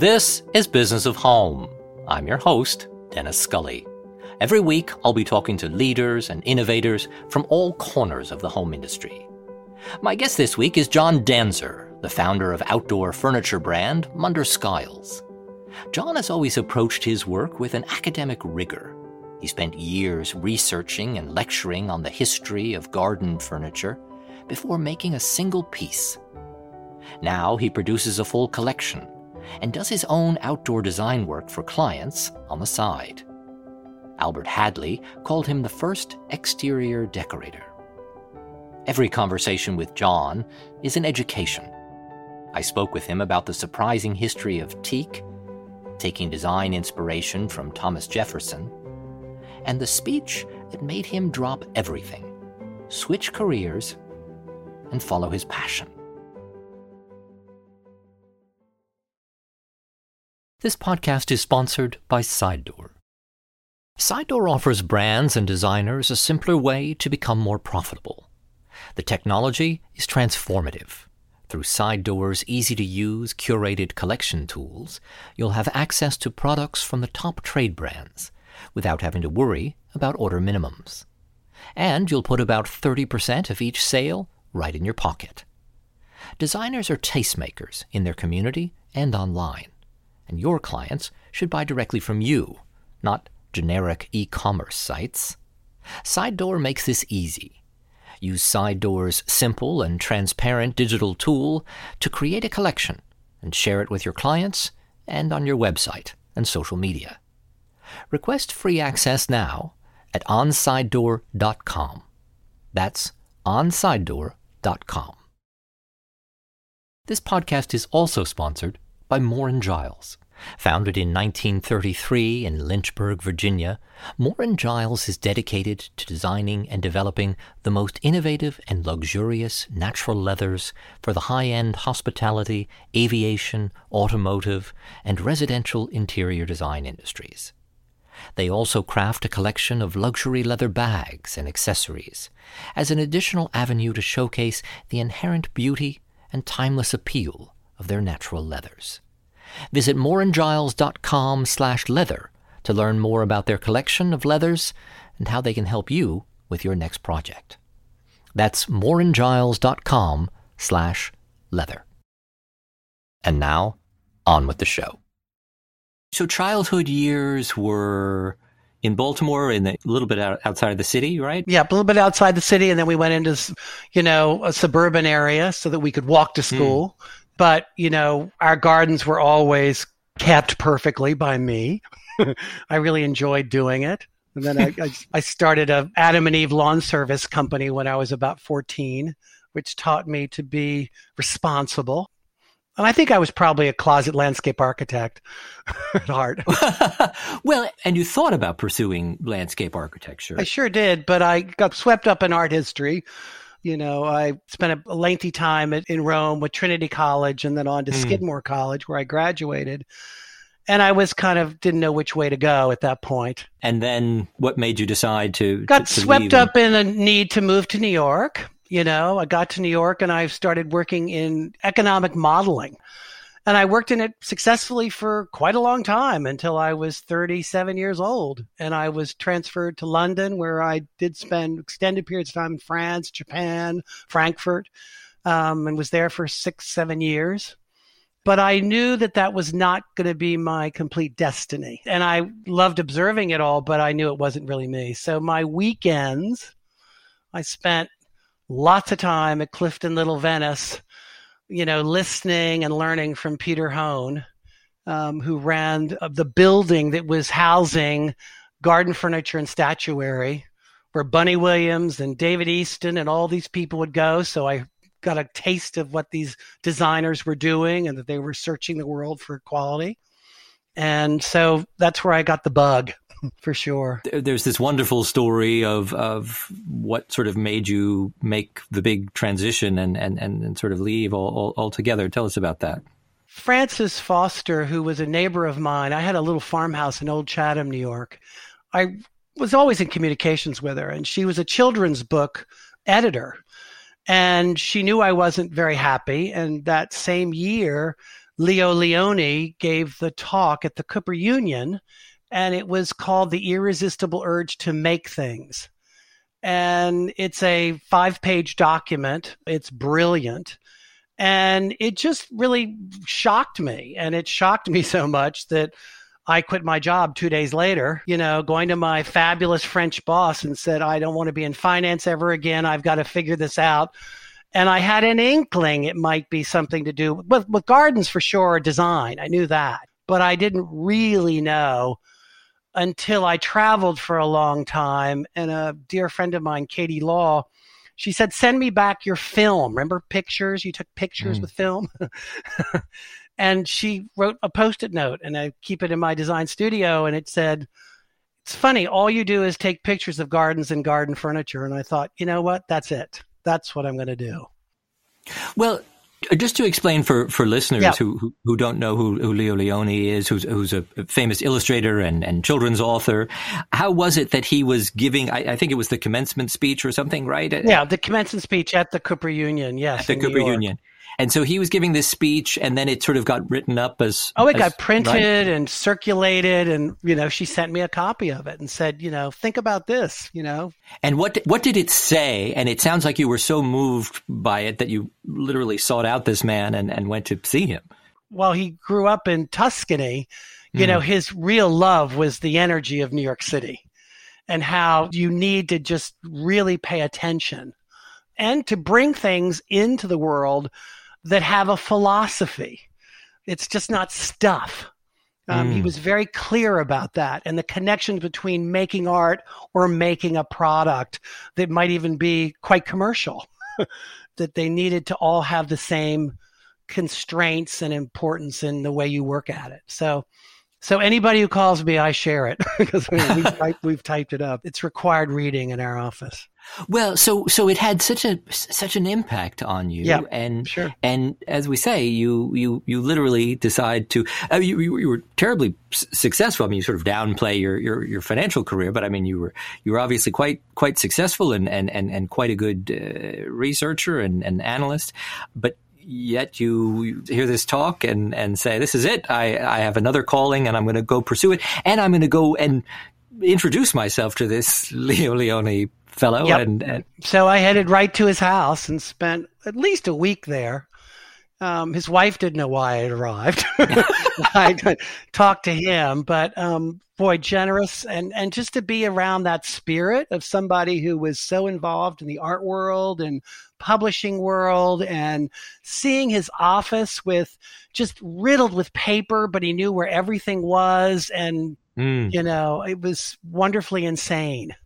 This is Business of Home. I'm your host, Dennis Scully. Every week, I'll be talking to leaders and innovators from all corners of the home industry. My guest this week is John Danzer, the founder of outdoor furniture brand Munder Skiles. John has always approached his work with an academic rigor. He spent years researching and lecturing on the history of garden furniture before making a single piece. Now he produces a full collection and does his own outdoor design work for clients on the side. Albert Hadley called him the first exterior decorator. Every conversation with John is an education. I spoke with him about the surprising history of teak, taking design inspiration from Thomas Jefferson, and the speech that made him drop everything, switch careers, and follow his passion. This podcast is sponsored by Side Door. Side Door offers brands and designers a simpler way to become more profitable. The technology is transformative. Through Side Door's easy to use, curated collection tools, you'll have access to products from the top trade brands without having to worry about order minimums. And you'll put about 30% of each sale right in your pocket. Designers are tastemakers in their community and online and your clients should buy directly from you, not generic e commerce sites. SideDoor makes this easy. Use SideDoor's simple and transparent digital tool to create a collection and share it with your clients and on your website and social media. Request free access now at onsidedoor.com. That's onsidedoor.com. This podcast is also sponsored by Moore and Giles. Founded in 1933 in Lynchburg, Virginia, Moore and Giles is dedicated to designing and developing the most innovative and luxurious natural leathers for the high-end hospitality, aviation, automotive, and residential interior design industries. They also craft a collection of luxury leather bags and accessories as an additional avenue to showcase the inherent beauty and timeless appeal of their natural leathers. Visit mooreandgiles.com slash leather to learn more about their collection of leathers and how they can help you with your next project. That's mooreandgiles.com slash leather. And now, on with the show. So childhood years were in Baltimore, in a little bit out, outside of the city, right? Yeah, a little bit outside the city, and then we went into, you know, a suburban area so that we could walk to hmm. school. Mm but you know our gardens were always kept perfectly by me. I really enjoyed doing it. And then I, I, I, started a adam and eve lawn service company when i was about 14 which taught me to be responsible. And i think i was probably a closet landscape architect at heart. Well and you thought about pursuing landscape architecture. I sure did but i got swept up in art history you know, I spent a lengthy time at, in Rome with Trinity College and then on to mm. Skidmore College where I graduated. And I was kind of didn't know which way to go at that point. And then what made you decide to got to, to swept up in a need to move to New York. You know, I got to New York and I started working in economic modeling. And I worked in it successfully for quite a long time until I was 37 years old. And I was transferred to London, where I did spend extended periods of time in France, Japan, Frankfurt, um, and was there for six, seven years. But I knew that that was not going to be my complete destiny. And I loved observing it all, but I knew it wasn't really me. So my weekends, I spent lots of time at Clifton Little Venice you know, listening and learning from Peter Hone, um, who ran the building that was housing garden furniture and statuary, where Bunny Williams and David Easton and all these people would go. So I got a taste of what these designers were doing and that they were searching the world for quality. And so that's where I got the bug. For sure. There's this wonderful story of of what sort of made you make the big transition and and and, sort of leave all, all altogether. Tell us about that. Frances Foster, who was a neighbor of mine, I had a little farmhouse in Old Chatham, New York. I was always in communications with her, and she was a children's book editor. And she knew I wasn't very happy. And that same year, Leo Lionni gave the talk at the Cooper Union, and it was called The Irresistible Urge to Make Things. And it's a five page document, it's brilliant. And it just really shocked me. And it shocked me so much that I quit my job two days later, you know, going to my fabulous French boss and said, I don't want to be in finance ever again. I've got to figure this out. And I had an inkling it might be something to do with, with gardens for sure, design. I knew that. But I didn't really know until I traveled for a long time. And a dear friend of mine, Katie Law, she said, Send me back your film. Remember pictures? You took pictures mm. with film. And she wrote a post it note, and I keep it in my design studio. And it said, It's funny, all you do is take pictures of gardens and garden furniture. And I thought, you know what? That's it. That's what I'm going to do. Well, Uh, just to explain for, for listeners yeah. who, who don't know who, who Leo Lionni is, who's, who's a famous illustrator and, and children's author, how was it that he was giving, I, I think it was the commencement speech or something, right? Yeah, the commencement speech at the Cooper Union, yes. At the Cooper Union. And so he was giving this speech, and then it sort of got written up as oh, it as, got printed right? and circulated, and you know, she sent me a copy of it and said, you know, think about this, you know. And what what did it say? And it sounds like you were so moved by it that you literally sought out this man and, and went to see him. Well, he grew up in Tuscany. You mm. know, his real love was the energy of New York City and how you need to just really pay attention and to bring things into the world that have a philosophy. It's just not stuff. Um, mm. He was very clear about that and the connections between making art or making a product that might even be quite commercial, that they needed to all have the same constraints and importance in the way you work at it. So, so anybody who calls me, I share it because we, have typed, we've typed it up. It's required reading in our office. Well, so so it had such a such an impact on you, yeah, and sure. and as we say, you you you literally decide to. Uh, you, you were terribly successful. I mean, you sort of downplay your, your your financial career, but I mean, you were you were obviously quite quite successful and and and, and quite a good uh, researcher and, and analyst. But yet you hear this talk and and say, "This is it. I I have another calling, and I'm going to go pursue it, and I'm going to go and." introduce myself to this Leo Lionni fellow. Yep. And, and, so I headed right to his house and spent at least a week there. Um, his wife didn't know why I had arrived. I talked to him, but um, boy, generous and and just to be around that spirit of somebody who was so involved in the art world and publishing world, and seeing his office with just riddled with paper, but he knew where everything was, and mm. you know, it was wonderfully insane.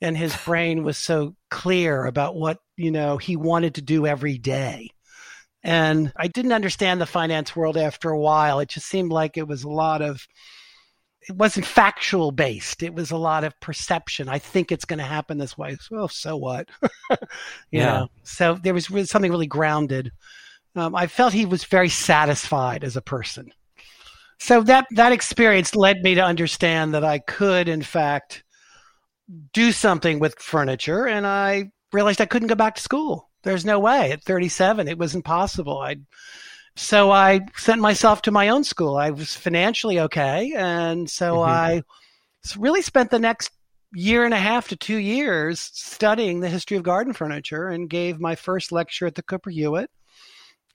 And his brain was so clear about what you know he wanted to do every day. And i didn't understand the finance world after a while. It just seemed like it was a lot of it wasn't factual based. It was a lot of perception. I think it's going to happen this way. Well so what? You yeah. know so there was really something really grounded. Um, i felt he was very satisfied as a person. So that that experience led me to understand that i could in fact do something with furniture and I realized I couldn't go back to school. There's no way. At 37 it was impossible. I so I sent myself to my own school. I was financially okay and so mm-hmm. I really spent the next year and a half to 2 years studying the history of garden furniture and gave my first lecture at the Cooper Hewitt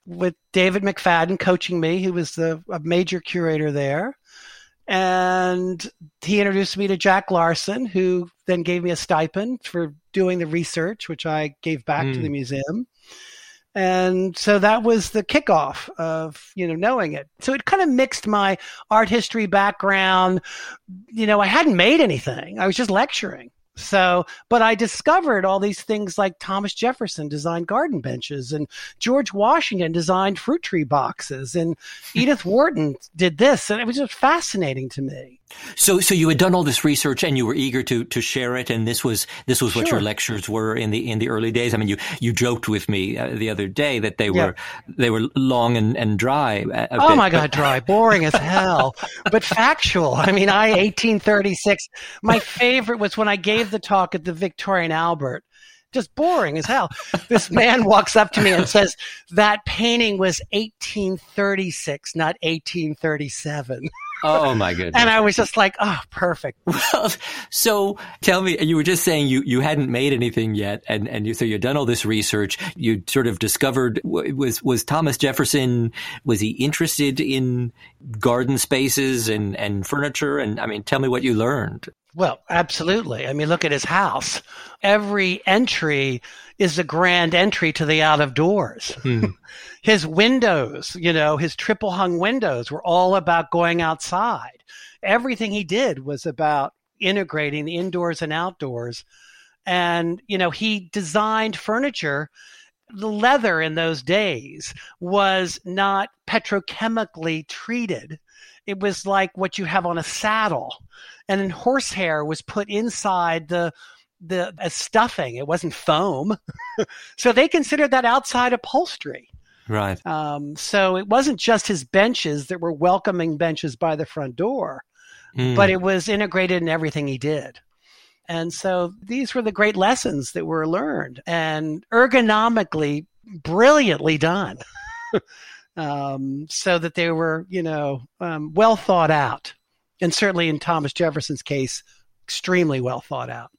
with David McFadden coaching me, who was the a major curator there and he introduced me to Jack Larson, who then gave me a stipend for doing the research, which I gave back mm. to the hmm. museum. And so that was the kickoff of, you know, knowing it. So it kind of mixed my art history background. You know, I hadn't made anything. I was just lecturing. So, but I discovered all these things like Thomas Jefferson designed garden benches and George Washington designed fruit tree boxes and Edith Wharton did this. And it was just fascinating to me. So, so you had done all this research and you were eager to, to share it. And this was, this was what sure. your lectures were in the, in the early days. I mean, you, you joked with me uh, the other day that they were, they were long and, and dry. oh bit, my God, dry, boring as hell, but factual. I mean, I, 1836, my favorite was when I gave the talk at the Victoria and Albert just boring as hell. this man walks up to me and says, That painting was 1836, not 1837. Oh my goodness. And I was just like, oh, perfect. Well, so tell me, you were just saying you, you hadn't made anything yet. And, and you, so you'd done all this research. You sort of discovered, was, was Thomas Jefferson, was he interested in garden spaces and, and furniture? And I mean, tell me what you learned. Well, absolutely. I mean, look at his house. Every entry is a grand entry to the out of doors. Hmm. his windows, you know, his triple hung windows were all about going outside. Everything he did was about integrating the indoors and outdoors. And, you know, he designed furniture. The leather in those days was not petrochemically treated. It was like what you have on a saddle. And then horsehair was put inside the the as stuffing. It wasn't foam. so they considered that outside upholstery. Right. Um, so it wasn't just his benches that were welcoming benches by the front door, mm. but it was integrated in everything he did. And so these were the great lessons that were learned and ergonomically brilliantly done. um, so that they were, you know, um, well thought out. And certainly in Thomas Jefferson's case, extremely well thought out.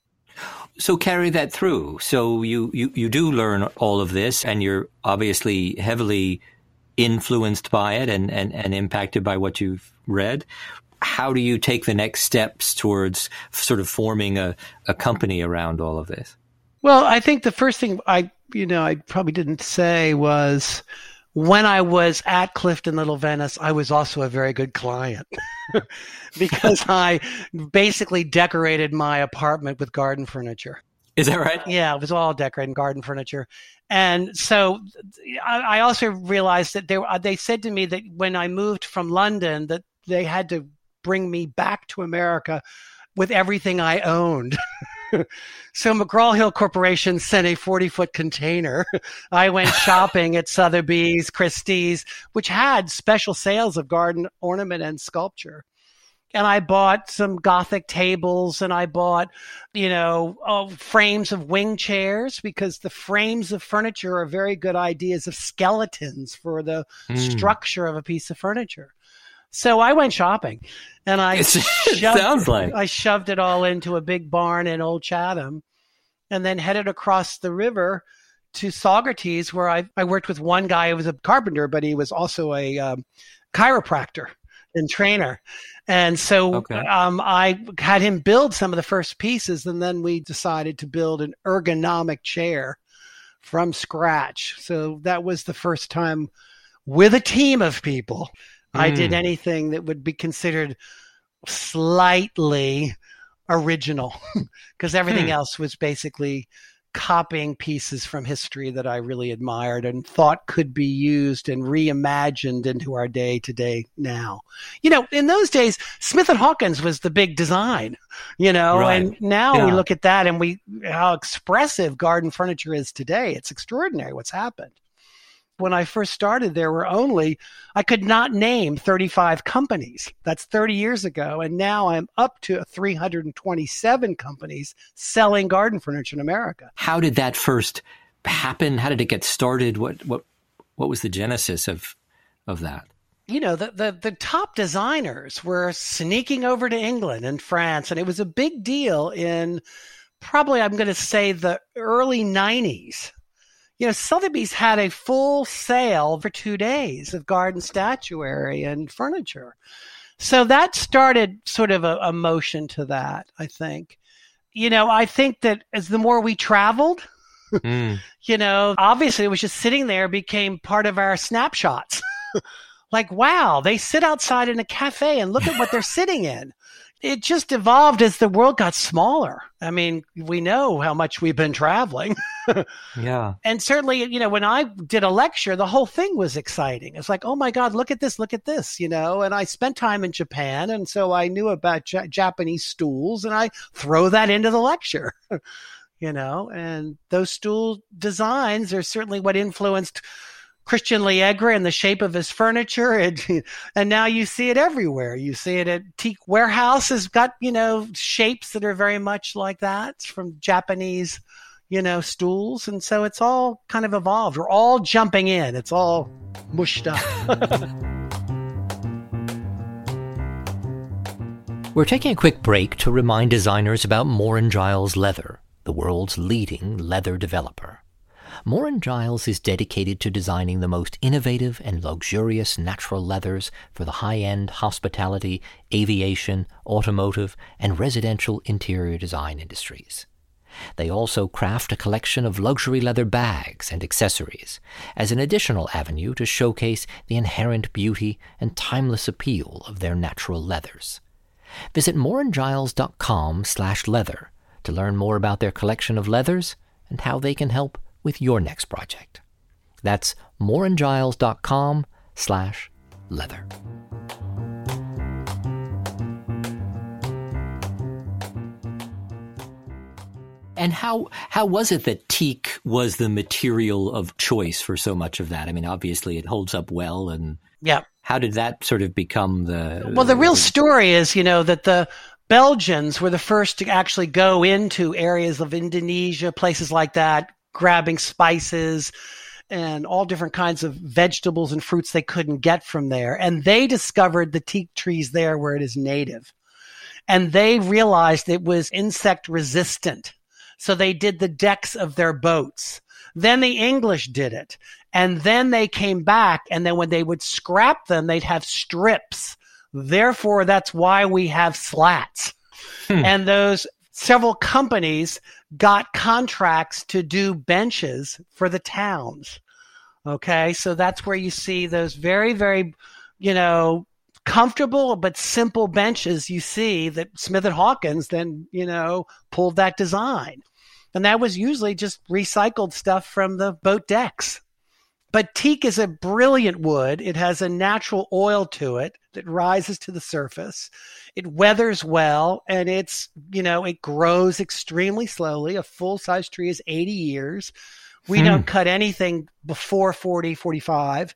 So carry that through. So you, you, you do learn all of this and you're obviously heavily influenced by it and, and, and impacted by what you've read. How do you take the next steps towards sort of forming a, a company around all of this? Well, I think the first thing I, you know, I probably didn't say was when I was at Clifton Little Venice, I was also a very good client because I basically decorated my apartment with garden furniture. Is that right? Yeah, it was all decorated garden furniture. And so I, I also realized that they, they said to me that when I moved from London, that they had to bring me back to America with everything I owned. so McGraw Hill Corporation sent a 40 foot container. I went shopping at Sotheby's, Christie's, which had special sales of garden ornament and sculpture. And I bought some Gothic tables and I bought, you know, uh, frames of wing chairs because the frames of furniture are very good ideas of skeletons for the mm. structure of a piece of furniture. So I went shopping, and I shoved, sounds like I shoved it all into a big barn in Old Chatham, and then headed across the river to Saugerties, where I, I worked with one guy who was a carpenter, but he was also a um, chiropractor and trainer. And so okay. um, I had him build some of the first pieces, and then we decided to build an ergonomic chair from scratch. So that was the first time with a team of people mm. I did hmm. anything that would be considered slightly original because everything hmm. else was basically copying pieces from history that I really admired and thought could be used and reimagined into our day today now. You know, in those days, Smith and Hawkins was the big design, you know, right. and now yeah. we look at that and we, how expressive garden furniture is today. It's extraordinary what's happened when I first started, there were only, I could not name 35 companies. That's 30 years ago. And now I'm up to 327 companies selling garden furniture in America. How did that first happen? How did it get started? What, what, what was the genesis of, of that? You know, the, the, the top designers were sneaking over to England and France, and it was a big deal in probably, I'm going to say, the early 90s you know, Sotheby's had a full sale for two days of garden statuary and furniture. So that started sort of a, a motion to that, I think. You know, I think that as the more we traveled, mm. you know, obviously it was just sitting there became part of our snapshots. like, wow, they sit outside in a cafe and look at what they're sitting in it just evolved as the world got smaller. I mean, we know how much we've been traveling. yeah. And certainly, you know, when I did a lecture, the whole thing was exciting. It's like, oh my God, look at this, look at this, you know. And I spent time in Japan, and so I knew about J- Japanese stools, and I throw that into the lecture, you know. And those stool designs are certainly what influenced Christian Liaigre and the shape of his furniture. And, and now you see it everywhere. You see it at Teak Warehouse has got, you know, shapes that are very much like that from Japanese, you know, stools. And so it's all kind of evolved. We're all jumping in. It's all mushed up. We're taking a quick break to remind designers about Moore & Giles Leather, the world's leading leather developer. Moore & Giles is dedicated to designing the most innovative and luxurious natural leathers for the high-end hospitality, aviation, automotive, and residential interior design industries. They also craft a collection of luxury leather bags and accessories as an additional avenue to showcase the inherent beauty and timeless appeal of their natural leathers. Visit mooreandgiles.com slash leather to learn more about their collection of leathers and how they can help with your next project. That's mooreandgiles.com slash leather. And how how was it that teak was the material of choice for so much of that? I mean, obviously it holds up well and yeah how did that sort of become the well the real story is you know that the belgians were the first to actually go into areas of indonesia places like that grabbing spices and all different kinds of vegetables and fruits they couldn't get from there and they discovered the teak trees there where it is native and they realized it was insect resistant so they did the decks of their boats then the english did it and then they came back, and then when they would scrap them, they'd have strips. Therefore, that's why we have slats. Hmm. And those several companies got contracts to do benches for the towns. Okay, so that's where you see those very, very, you know, comfortable but simple benches you see that Smith and Hawkins then, you know, pulled that design. And that was usually just recycled stuff from the boat decks. But teak is a brilliant wood. It has a natural oil to it that rises to the surface. It weathers well and it's, you know, it grows extremely slowly. A full size tree is 80 years. We hmm. don't cut anything before 40, 45.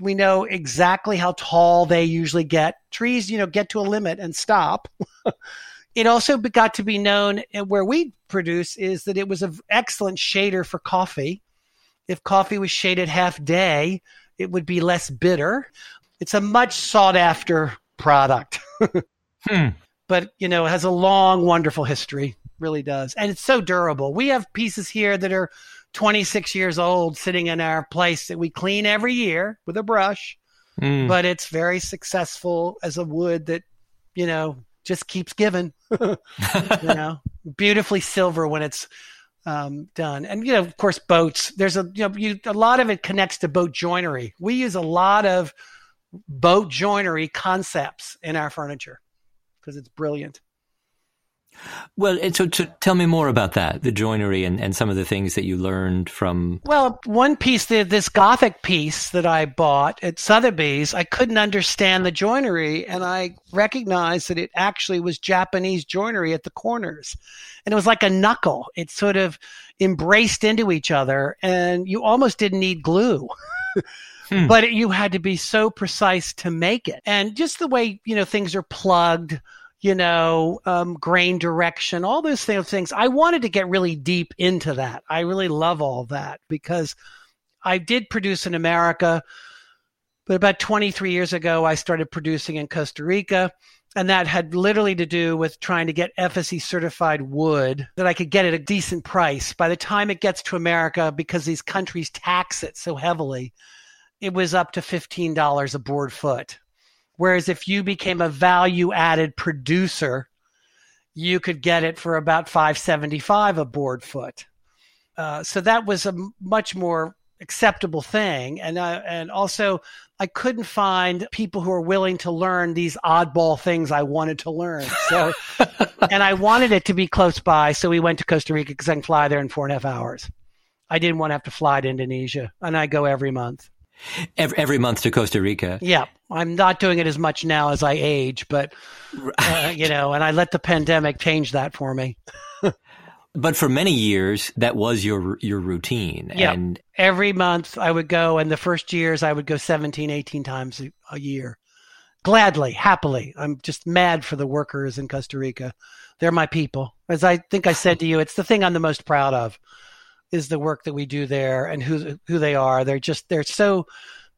We know exactly how tall they usually get. Trees, you know, get to a limit and stop. it also got to be known where we produce is that it was an excellent shader for coffee if coffee was shaded half day, it would be less bitter. It's a much sought after product. hmm. But, you know, it has a long, wonderful history, really does. And it's so durable. We have pieces here that are 26 years old sitting in our place that we clean every year with a brush. Mm. But it's very successful as a wood that, you know, just keeps giving. you know, beautifully silver when it's um, done. And you know, of course, boats. There's a you know, you, a lot of it connects to boat joinery. We use a lot of boat joinery concepts in our furniture because it's brilliant. Well, and so to tell me more about that, the joinery and, and some of the things that you learned from. Well, one piece, the, this Gothic piece that I bought at Sotheby's, I couldn't understand the joinery, and I recognized that it actually was Japanese joinery at the corners. And it was like a knuckle. It sort of embraced into each other, and you almost didn't need glue. hmm. But you had to be so precise to make it. And just the way, you know, things are plugged you know, um, grain direction, all those things. I wanted to get really deep into that. I really love all that because I did produce in America, but about 23 years ago, I started producing in Costa Rica. And that had literally to do with trying to get FSC certified wood that I could get at a decent price. By the time it gets to America, because these countries tax it so heavily, it was up to $15 a board foot. Whereas if you became a value added producer, you could get it for about 575 a board foot. Uh, so that was a much more acceptable thing. And, and also, I couldn't find people who were willing to learn these oddball things I wanted to learn. So, and I wanted it to be close by. So we went to Costa Rica because I can fly there in four and a half hours. I didn't want to have to fly to Indonesia, and I go every month. Every, every month to Costa Rica. Yeah, I'm not doing it as much now as I age, but uh, you know, and I let the pandemic change that for me. but for many years, that was your your routine. Yeah. And every month I would go, and the first years I would go 17, 18 times a year, gladly, happily. I'm just mad for the workers in Costa Rica. They're my people. As I think I said to you, it's the thing I'm the most proud of is the work that we do there and who who they are. They're just they're so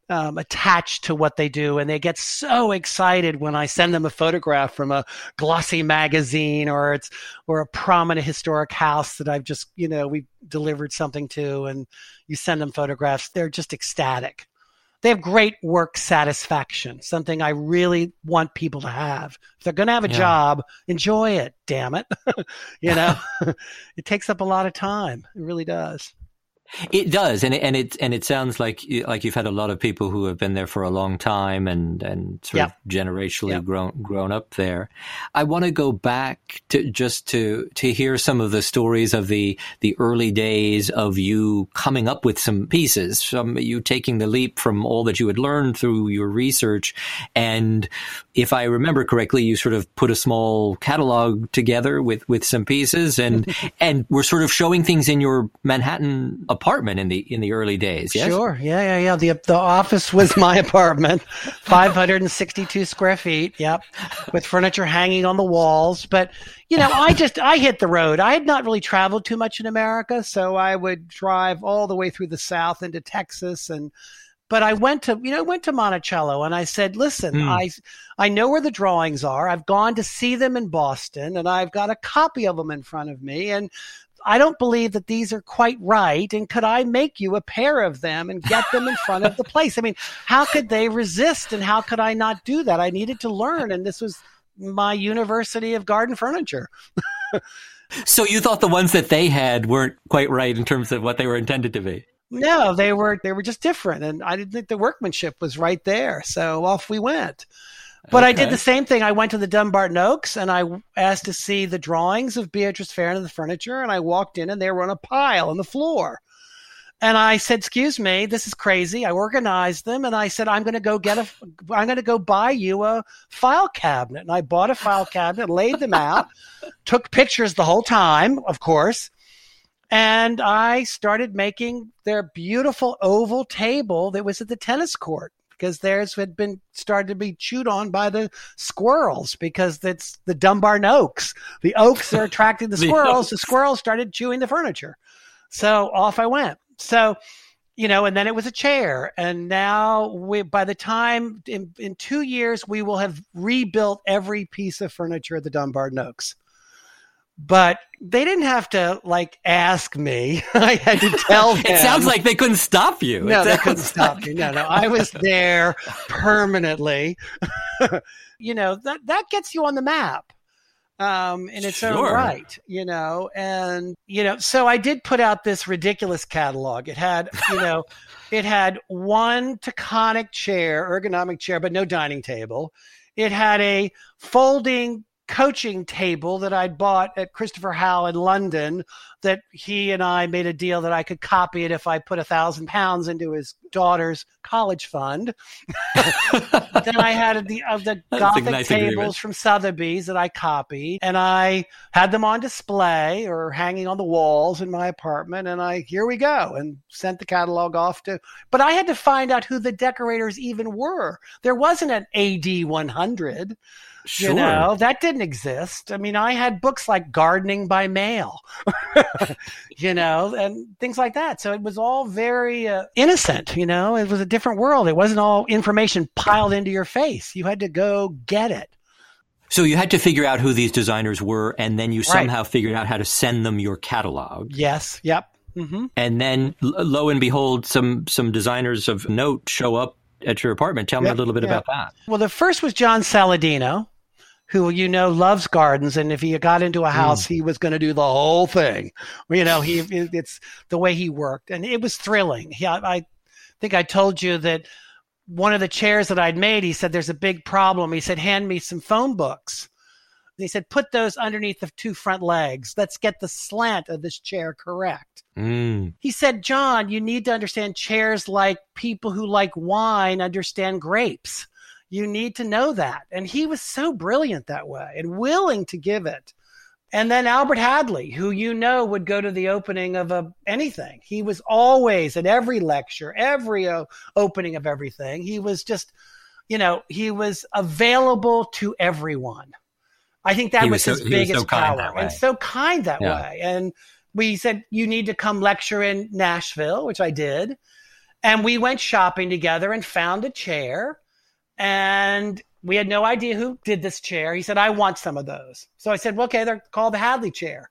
um, attached to what they do, and they get so excited when I send them a photograph from a glossy magazine or it's or a prominent historic house that I've just you know we delivered something to, and you send them photographs. They're just ecstatic. They have great work satisfaction, something I really want people to have. If they're going to have a yeah. job, enjoy it. Damn it, you know, it takes up a lot of time. It really does. It does, and it, and it and it sounds like like you've had a lot of people who have been there for a long time and and sort yep. of generationally yep. grown grown up there. I want to go back to just to to hear some of the stories of the the early days of you coming up with some pieces, from you taking the leap from all that you had learned through your research, and if I remember correctly, you sort of put a small catalog together with with some pieces, and and we're sort of showing things in your Manhattan apartment in the in the early days. Yes. Sure. Yeah. Yeah. Yeah. The the office was my apartment, 562 square feet. Yep, with furniture hanging on the walls. But you know, I just I hit the road. I had not really traveled too much in America, so I would drive all the way through the South into Texas and but I went to you know I went to Monticello and I said, listen, mm. I I know where the drawings are. I've gone to see them in Boston and I've got a copy of them in front of me and I don't believe that these are quite right. And could I make you a pair of them and get them in front of the place? I mean, how could they resist and how could I not do that? I needed to learn. And this was my University of Garden Furniture. so you thought the ones that they had weren't quite right in terms of what they were intended to be? No, they were they were just different, and I didn't think the workmanship was right there. So off we went. But okay. I did the same thing. I went to the Dumbarton Oaks and I asked to see the drawings of Beatrice Farrand and the furniture. And I walked in and they were on a pile on the floor. And I said, "Excuse me, this is crazy." I organized them, and I said, "I'm going to go get a, I'm going to go buy you a file cabinet." And I bought a file cabinet, laid them out, took pictures the whole time, of course, and I started making their beautiful oval table that was at the tennis court because theirs had been started to be chewed on by the squirrels because it's the Dumbarton oaks. The oaks are attracting the squirrels. the, the squirrels started chewing the furniture. So off I went. So, you know, and then it was a chair. And now we, by the time in, in two years, we will have rebuilt every piece of furniture at the Dumbarton Oaks but they didn't have to like ask me. I had to tell them. it sounds like they couldn't stop you. No, they couldn't stop me. No, no, I was there permanently. you know that that gets you on the map um, in its sure. own right, you know. And, you know, so I did put out this ridiculous catalog. It had, you know, it had one Taconic chair, ergonomic chair, but no dining table. It had a folding coaching table that I'd bought at Christopher Howe in London that he and I made a deal that I could copy it if I put a thousand pounds into his daughter's college fund. then I had the of the That's Gothic nice tables agreement. from Sotheby's that I copied, and I had them on display or hanging on the walls in my apartment. And I here we go, and sent the catalog off to. But I had to find out who the decorators even were. There wasn't an AD 100. Sure. You know, that didn't exist. I mean, I had books like Gardening by Mail, you know, and things like that. So it was all very uh, innocent, you know, it was a different world. It wasn't all information piled into your face. You had to go get it. So you had to figure out who these designers were, and then you somehow right. figured out how to send them your catalog. Yes. Yep. Mm-hmm. And then, lo and behold, some some designers of note show up at your apartment. Tell me a little bit yep. about that. Well, the first was John Saladino, who you know loves gardens. And if he got into a house mm. he was going to do the whole thing. You know he it's the way he worked. And it was thrilling. He, I, I think i told you that one of the chairs that i'd made he said there's a big problem. He said hand me some phone books. He said put those underneath the two front legs. Let's get the slant of this chair correct. Mm. he said john you need to understand chairs like people who like wine understand grapes you need to know that. And he was so brilliant that way and willing to give it. And then Albert Hadley, who you know would go to the opening of a, anything. He was always at every lecture, every o- opening of everything. He was just, you know, he was available to everyone. I think that He was, was so- his he was so biggest power and so kind that Yeah. way. And we said, you need to come lecture in Nashville, which I did. And we went shopping together and found a chair. And we had no idea who did this chair. He said, I want some of those. So I said, well, okay, they're called the Hadley chair.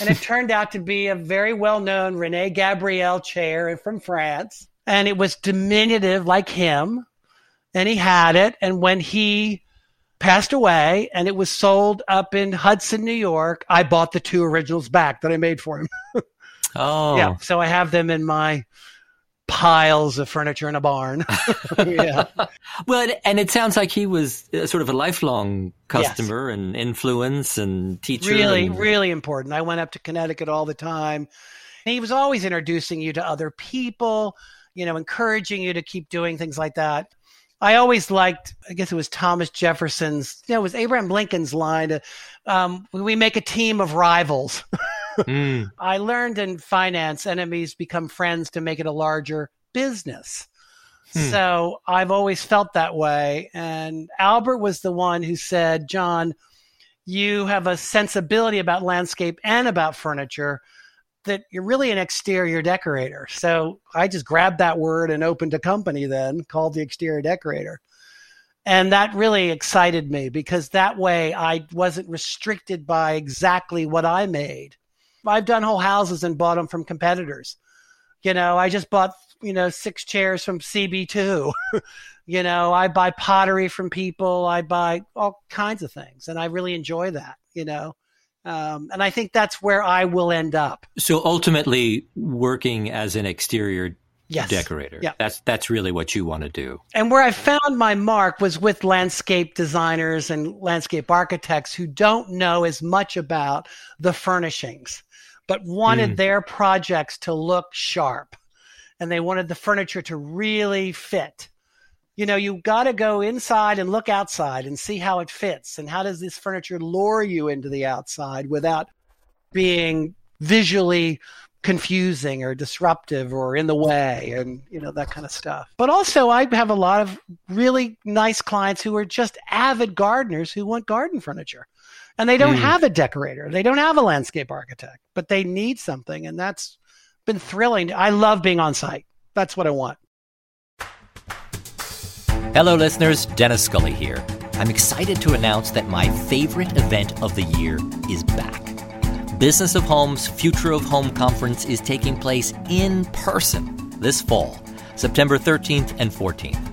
And it turned out to be a very well known Rene Gabriel chair from France. And it was diminutive like him. And he had it. And when he passed away and it was sold up in Hudson, New York, I bought the two originals back that I made for him. Oh, Yeah. So I have them in my piles of furniture in a barn. yeah. well, and it sounds like he was uh, sort of a lifelong customer and influence and teacher. Really, and- really important. I went up to Connecticut all the time. And he was always introducing you to other people, you know, encouraging you to keep doing things like that. I always liked, I guess it was Thomas Jefferson's, you know, it was Abraham Lincoln's line, uh, um, we make a team of rivals. Mm, I learned in finance, enemies become friends to make it a larger business. Hmm. So I've always felt that way. And Albert was the one who said, John, you have a sensibility about landscape and about furniture that you're really an exterior decorator. So I just grabbed that word and opened a company then called the Exterior Decorator. And that really excited me because that way I wasn't restricted by exactly what I made. I've done whole houses and bought them from competitors. You know, I just bought, you know, six chairs from CB2. you know, I buy pottery from people, I buy all kinds of things. And I really enjoy that, you know. Um, and I think that's where I will end up. so ultimately, working as an exterior Yes. decorator. Yeah. That's that's really what you want to do. And where I found my mark was with landscape designers and landscape architects who don't know as much about the furnishings, but wanted Mm. their projects to look sharp and they wanted the furniture to really fit. You know, you got to go inside and look outside and see how it fits and how does this furniture lure you into the outside without being visually confusing or disruptive or in the way and you know that kind of stuff but also i have a lot of really nice clients who are just avid gardeners who want garden furniture and they don't Mm. have a decorator they don't have a landscape architect but they need something and that's been thrilling i love being on site that's what i want Hello, listeners. Dennis Scully here. I'm excited to announce that my favorite event of the year is back. Business of Home's Future of Home Conference is taking place in person this fall, September 13th and 14th.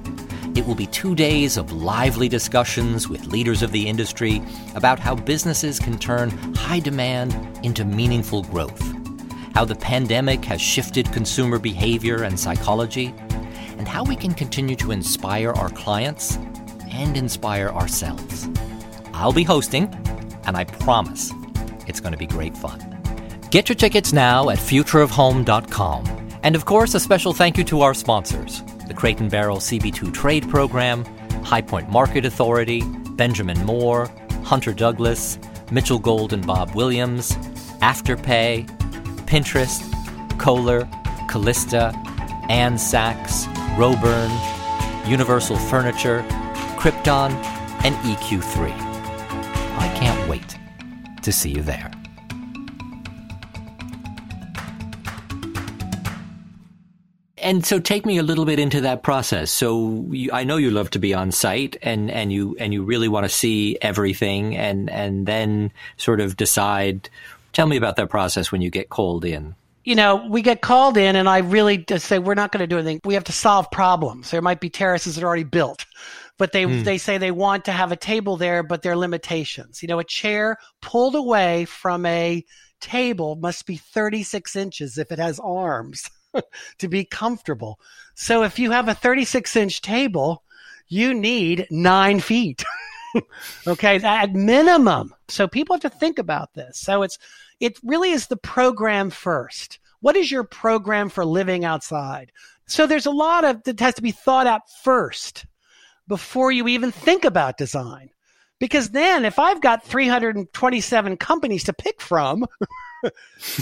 It will be two days of lively discussions with leaders of the industry about how businesses can turn high demand into meaningful growth, how the pandemic has shifted consumer behavior and psychology, and how we can continue to inspire our clients and inspire ourselves. I'll be hosting, and I promise it's going to be great fun. Get your tickets now at futureofhome.com. And of course, a special thank you to our sponsors the Crate and Barrel CB2 Trade Program, High Point Market Authority, Benjamin Moore, Hunter Douglas, Mitchell Gold and Bob Williams, Afterpay, Pinterest, Kohler, Kallista, Ann Sachs, Robern, Universal Furniture, Crypton, and EQ3. I can't wait to see you there. And so take me a little bit into that process. So you, I know you love to be on site and, and you and you really want to see everything and and then sort of decide tell me about that process when you get called in. you know, we get called in, and I really just say we're not going to do anything. We have to solve problems. There might be terraces that are already built, but they Hmm. they say they want to have a table there, but there are limitations. You know, a chair pulled away from a table must be 36 inches if it has arms to be comfortable. So if you have a 36 inch table, you need nine feet. okay, at minimum. So people have to think about this. So it's it really is the program first. What is your program for living outside? So there's a lot of that has to be thought out first before you even think about design. Because then if I've got 327 companies to pick from,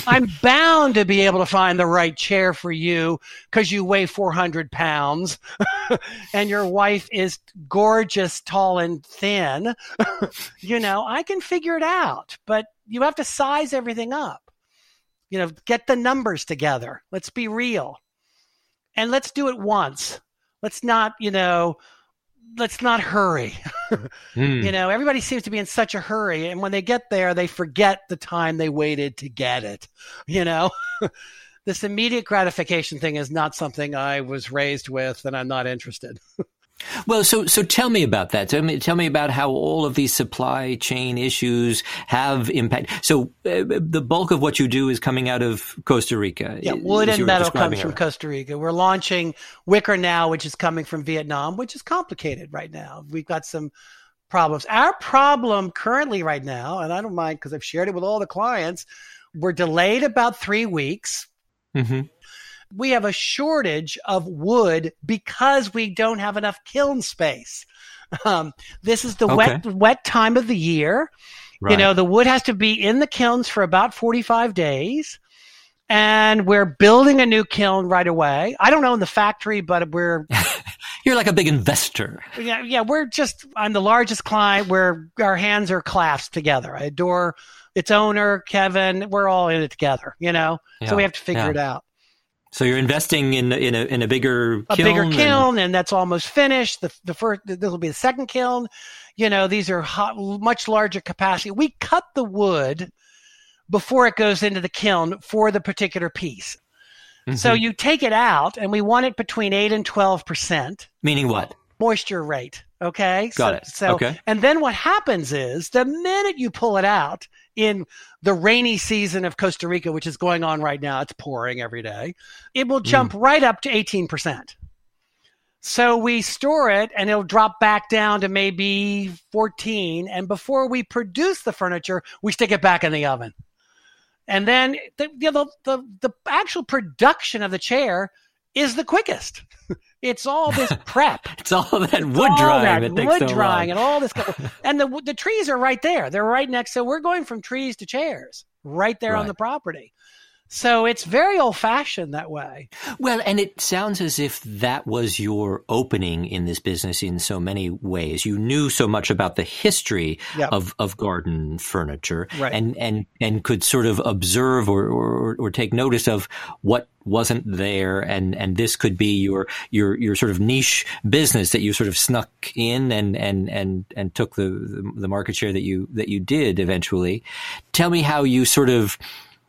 I'm bound to be able to find the right chair for you because you weigh 400 pounds and your wife is gorgeous, tall, and thin. you know, I can figure it out, but you have to size everything up. You know, get the numbers together. Let's be real. And let's do it once. Let's not, you know, let's not hurry. mm. You know, everybody seems to be in such a hurry, and when they get there, they forget the time they waited to get it. You know, this immediate gratification thing is not something I was raised with, and I'm not interested. Well, so so tell me about that. Tell me tell me about how all of these supply chain issues have impact. So uh, the bulk of what you do is coming out of Costa Rica. Yeah, wood and metal comes from Costa Rica. We're launching wicker now, which is coming from Vietnam, which is complicated right now. We've got some problems. Our problem currently right now, and I don't mind because I've shared it with all the clients, we're delayed about three weeks. Mm-hmm we have a shortage of wood because we don't have enough kiln space. Um, this is the okay. wet wet time of the year. Right. You know, the wood has to be in the kilns for about 45 days. And we're building a new kiln right away. I don't own the factory, but we're You're like a big investor. Yeah, yeah, we're just I'm the largest client where our hands are clasped together. I adore its owner, Kevin. We're all in it together, you know. Yeah. So we have to figure yeah. it out. So you're investing in in a in a bigger a bigger kiln, and, and that's almost finished. The the first this will be the second kiln. You know, these are hot, much larger capacity. We cut the wood before it goes into the kiln for the particular piece. Mm-hmm. So you take it out, and we want it between eight and twelve percent. Meaning what? Moisture rate. Okay. Got so, it. So, okay. and then what happens is the minute you pull it out in the rainy season of Costa Rica, which is going on right now, it's pouring every day, it will jump mm. right up to 18%. So we store it and it'll drop back down to maybe 14. And before we produce the furniture, we stick it back in the oven. And then the, you know, the, the, the actual production of the chair is the quickest. It's all this prep. it's all that wood all drying. That wood so drying long. and all this. and the the trees are right there. They're right next. So we're going from trees to chairs right there right. on the property. So it's very old fashioned that way. Well, and it sounds as if that was your opening in this business in so many ways. You knew so much about the history yep. of, of garden furniture right. and, and, and could sort of observe or, or, or take notice of what wasn't there and and this could be your your your sort of niche business that you sort of snuck in and and and and took the the market share that you that you did eventually tell me how you sort of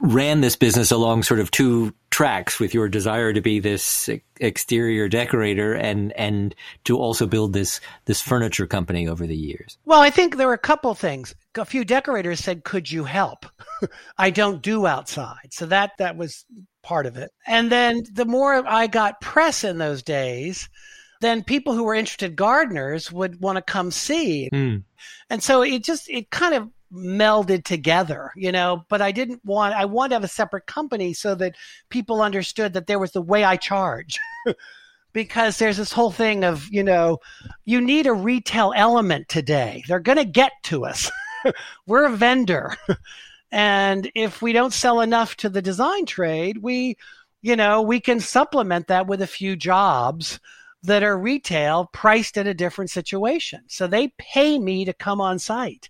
ran this business along sort of two tracks with your desire to be this exterior decorator and and to also build this this furniture company over the years? Well, I think there were a couple things. A few decorators said, "Could you help?" I don't do outside, so that that was part of it. And then the more I got press in those days, then people who were interested gardeners would want to come see. Mm. And so it just it kind of melded together, you know, but I didn't want, I wanted to have a separate company so that people understood that there was the way I charge. because there's this whole thing of, you know, you need a retail element today. They're going to get to us. We're a vendor. and if we don't sell enough to the design trade, we, you know, we can supplement that with a few jobs that are retail priced at a different situation. So they pay me to come on site.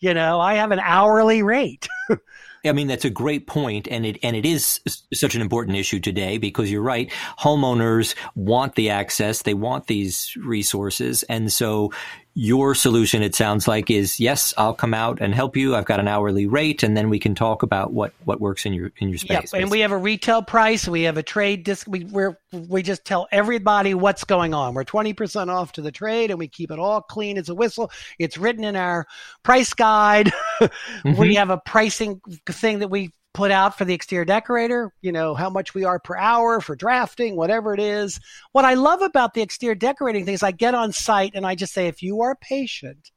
You know, I have an hourly rate. I mean, that's a great point, and it and it is such an important issue today because you're right. Homeowners want the access; they want these resources, and so your solution, it sounds like, is yes, I'll come out and help you. I've got an hourly rate, and then we can talk about what, what works in your in your space. Yep. and we have a retail price. We have a trade disc. We we we just tell everybody what's going on. We're twenty percent off to the trade, and we keep it all clean as a whistle. It's written in our price guide. mm-hmm. We have a pricing thing that we put out for the exterior decorator, you know, how much we are per hour for drafting, whatever it is. What I love about the exterior decorating thing is I get on site and I just say, if you are patient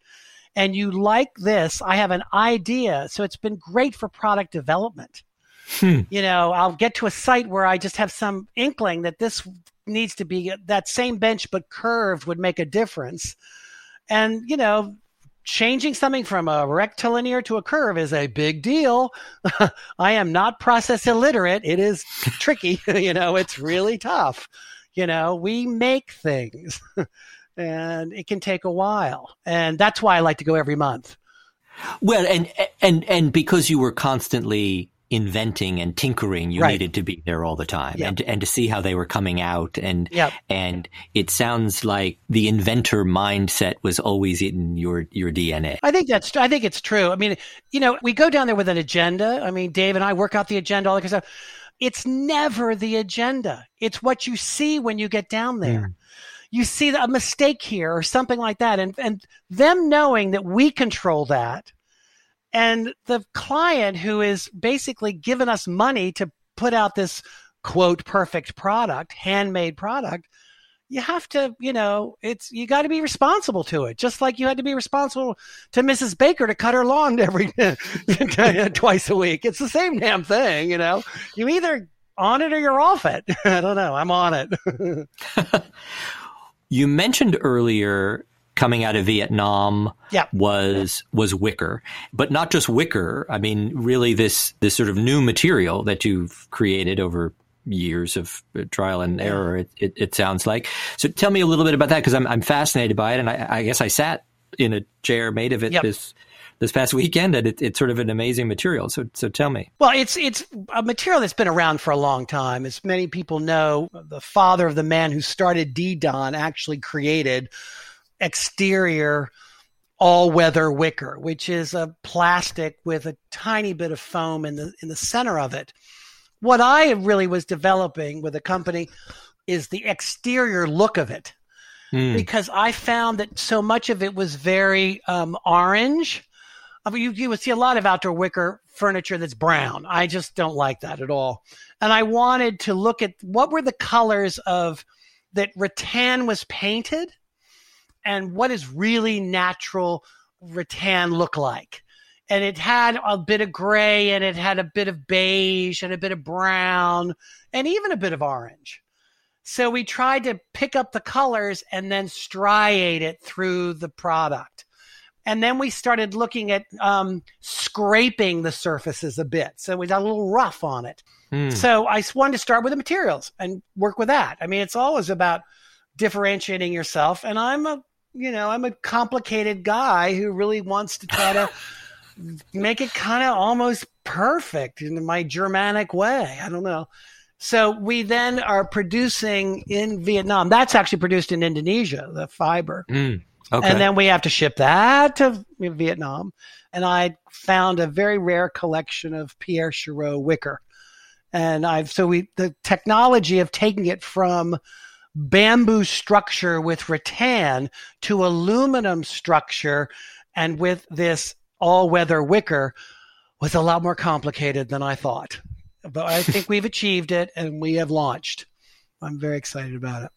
and you like this, I have an idea. So it's been great for product development. Hmm. You know, I'll get to a site where I just have some inkling that this needs to be that same bench but curved would make a difference. And, you know, changing something from a rectilinear to a curve is a big deal. I am not process illiterate. It is tricky. you know, it's really tough. You know, we make things and it can take a while. And that's why I like to go every month. Well, and and and because you were constantly inventing and tinkering, you Right. needed to be there all the time, Yep. and to, and to see how they were coming out, and Yep. and it sounds like the inventor mindset was always in your your DNA. I think that's. I think it's true. I mean, you know, we go down there with an agenda. I mean, Dave and I work out the agenda, all that kind of stuff. It's never the agenda. It's what you see when you get down there. Mm. You see a mistake here or something like that, and and them knowing that we control that, and the client who is basically given us money to put out this quote perfect product, handmade product you have to, you know, it's you got to be responsible to it, just like you had to be responsible to Mrs. Baker to cut her lawn every twice a week. It's the same damn thing, you know. You either on it or you're off it. I don't know. I'm on it. You mentioned earlier coming out of Vietnam Yeah. was was wicker, but not just wicker. I mean, really this this sort of new material that you've created over years of uh, trial and error. It, it, it sounds like. So tell me a little bit about that because I'm I'm fascinated by it, and I, I guess I sat in a chair made of it Yep. this this past weekend, and it, it's sort of an amazing material. So so tell me. Well, it's it's a material that's been around for a long time. As many people know, the father of the man who started Dedon actually created exterior all-weather wicker, which is a plastic with a tiny bit of foam in the in the center of it. What I really was developing with a company is the exterior look of it Hmm. because I found that so much of it was very um, orange. I mean, you, you would see a lot of outdoor wicker furniture that's brown. I just don't like that at all. And I wanted to look at what were the colors of that rattan was painted and what does really natural rattan look like. And it had a bit of gray and it had a bit of beige and a bit of brown and even a bit of orange. So we tried to pick up the colors and then striate it through the product. And then we started looking at um, scraping the surfaces a bit. So we got a little rough on it. Hmm. So I wanted to start with the materials and work with that. I mean, it's always about differentiating yourself. And I'm a, you know, I'm a complicated guy who really wants to try to make it kind of almost perfect in my Germanic way. I don't know. So we then are producing in Vietnam. That's actually produced in Indonesia, the fiber. Hmm. Okay. And then we have to ship that to Vietnam. And I found a very rare collection of Pierre Chareau wicker. And I've so we the technology of taking it from bamboo structure with rattan to aluminum structure and with this all-weather wicker was a lot more complicated than I thought. But I think we've achieved it and we have launched. I'm very excited about it.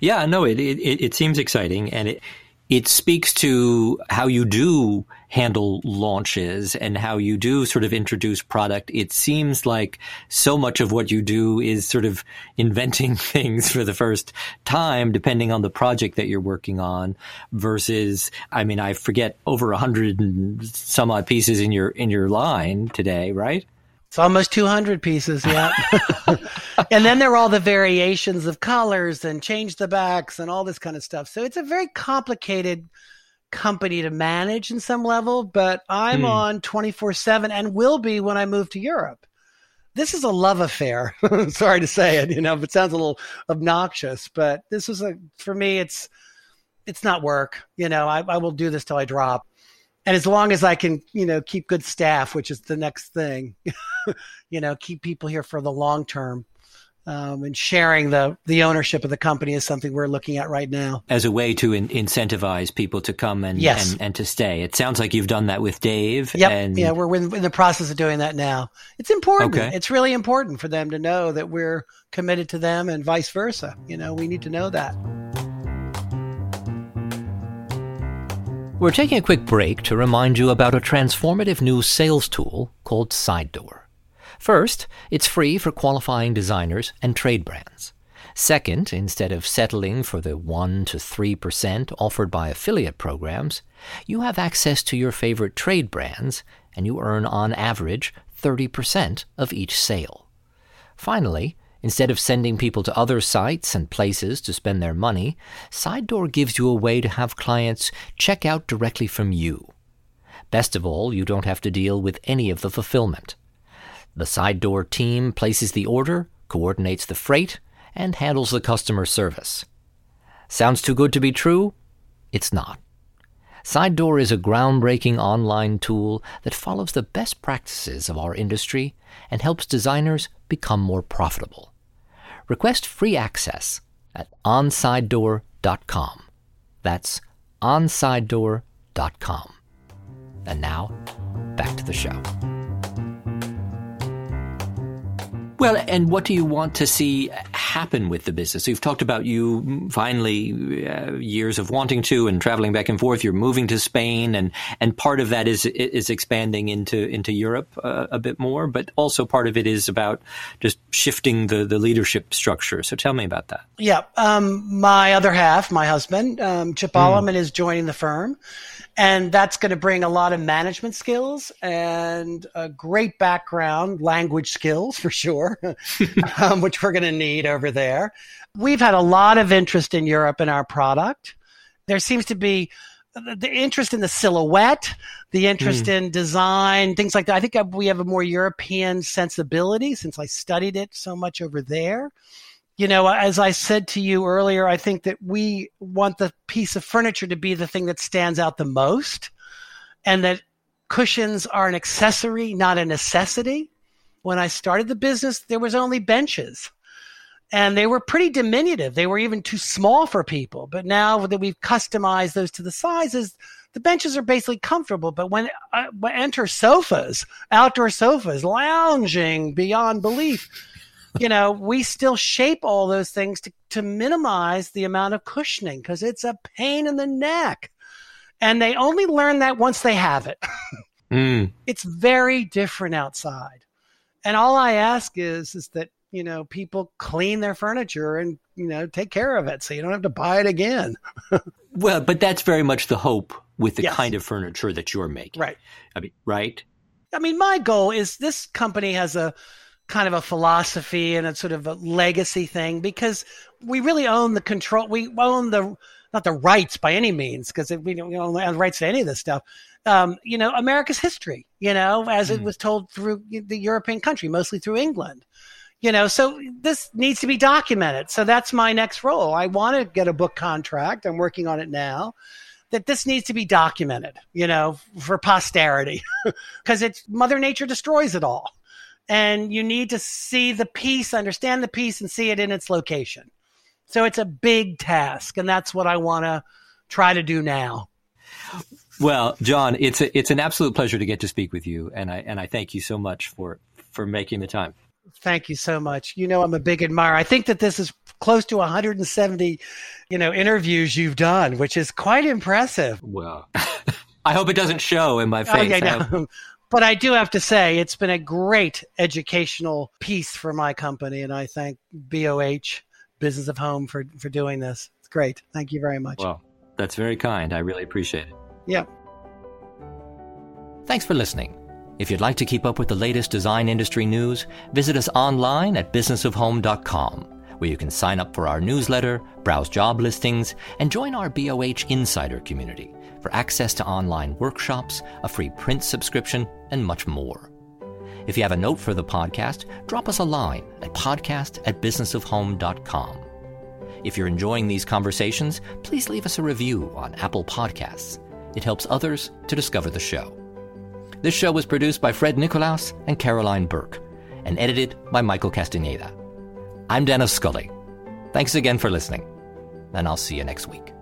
Yeah, no, it it it seems exciting, and it it speaks to how you do handle launches and how you do sort of introduce product. It seems like so much of what you do is sort of inventing things for the first time, depending on the project that you're working on. Versus, I mean, I forget over a hundred and some odd pieces in your in your line today, right? It's almost 200 pieces, yeah. and then there are all the variations of colors and change the backs and all this kind of stuff. So it's a very complicated company to manage in some level, but I'm Hmm. on 24 7 and will be when I move to Europe. This is a love affair. Sorry to say it, you know, it sounds a little obnoxious, but this is a, for me, it's, it's not work. You know, I, I will do this till I drop. And as long as I can, you know, keep good staff, which is the next thing, you know, keep people here for the long term. Um, and sharing the the ownership of the company is something we're looking at right now. As a way to in- incentivize people to come and, Yes. and and to stay. It sounds like you've done that with Dave. Yep. And yeah, we're in, in the process of doing that now. It's important. Okay. It's really important for them to know that we're committed to them and vice versa. You know, we need to know that. We're taking a quick break to remind you about a transformative new sales tool called SideDoor. First, it's free for qualifying designers and trade brands. Second, instead of settling for the 1 to 3% offered by affiliate programs, you have access to your favorite trade brands and you earn on average 30% of each sale. Finally, instead of sending people to other sites and places to spend their money, SideDoor gives you a way to have clients check out directly from you. Best of all, you don't have to deal with any of the fulfillment. The SideDoor team places the order, coordinates the freight, and handles the customer service. Sounds too good to be true? It's not. SideDoor is a groundbreaking online tool that follows the best practices of our industry and helps designers become more profitable. Request free access at onsidedoor.com. That's onsidedoor.com. And now, back to the show. Well, and what do you want to see happen with the business? So you've talked about you finally uh, years of wanting to and traveling back and forth. You're moving to Spain, and and part of that is is expanding into into Europe uh, a bit more, but also part of it is about just shifting the the leadership structure. So tell me about that. Yeah, um, my other half, my husband, um, Chip mm. is joining the firm and that's going to bring a lot of management skills and a great background, language skills for sure, um, which we're going to need over there. We've had a lot of interest in Europe in our product. There seems to be the interest in the silhouette, the interest mm. in design, things like that. I think we have a more European sensibility since I studied it so much over there you know, as I said to you earlier, I think that we want the piece of furniture to be the thing that stands out the most and that cushions are an accessory, not a necessity. When I started the business, there was only benches and they were pretty diminutive. They were even too small for people. But now that we've customized those to the sizes, the benches are basically comfortable. But when, uh, enter sofas, outdoor sofas, lounging beyond belief, you know, we still shape all those things to, to minimize the amount of cushioning because it's a pain in the neck. And they only learn that once they have it. mm. It's very different outside. And all I ask is, is that, you know, people clean their furniture and, you know, take care of it so you don't have to buy it again. well, but that's very much the hope with the yes. kind of furniture that you're making. Right. I mean, right? I mean, my goal is this company has a kind of a philosophy and a sort of a legacy thing because we really own the control. We own the not the rights by any means because we don't own the rights to any of this stuff. Um, you know, America's history. You know, as mm. it was told through the European country, mostly through England. You know, so this needs to be documented. So that's my next role. I want to get a book contract. I'm working on it now that this needs to be documented, you know, for posterity because it's Mother Nature destroys it all and you need to see the piece, understand the piece, and see it in its location. So it's a big task, and that's what I want to try to do now. Well, John, it's a, it's an absolute pleasure to get to speak with you, and I and I thank you so much for for making the time. Thank you so much. You know, I'm a big admirer. I think that this is close to 170, you know, interviews you've done, which is quite impressive. Well, I hope it doesn't show in my oh, face. Oh, yeah, no. But I do have to say, it's been a great educational piece for my company, and I thank BOH Business of Home for for doing this. It's great. Thank you very much. Well, that's very kind. I really appreciate it. Yeah. Thanks for listening. If you'd like to keep up with the latest design industry news, visit us online at businessofhome.com, where you can sign up for our newsletter, browse job listings, and join our BOH Insider community for access to online workshops, a free print subscription, and much more. If you have a note for the podcast, drop us a line at podcast at businessofhome.com. If you're enjoying these conversations, please leave us a review on Apple Podcasts. It helps others to discover the show. This show was produced by Fred Nicolaus and Caroline Burke and edited by Michael Castaneda. I'm Dennis Scully. Thanks again for listening, and I'll see you next week.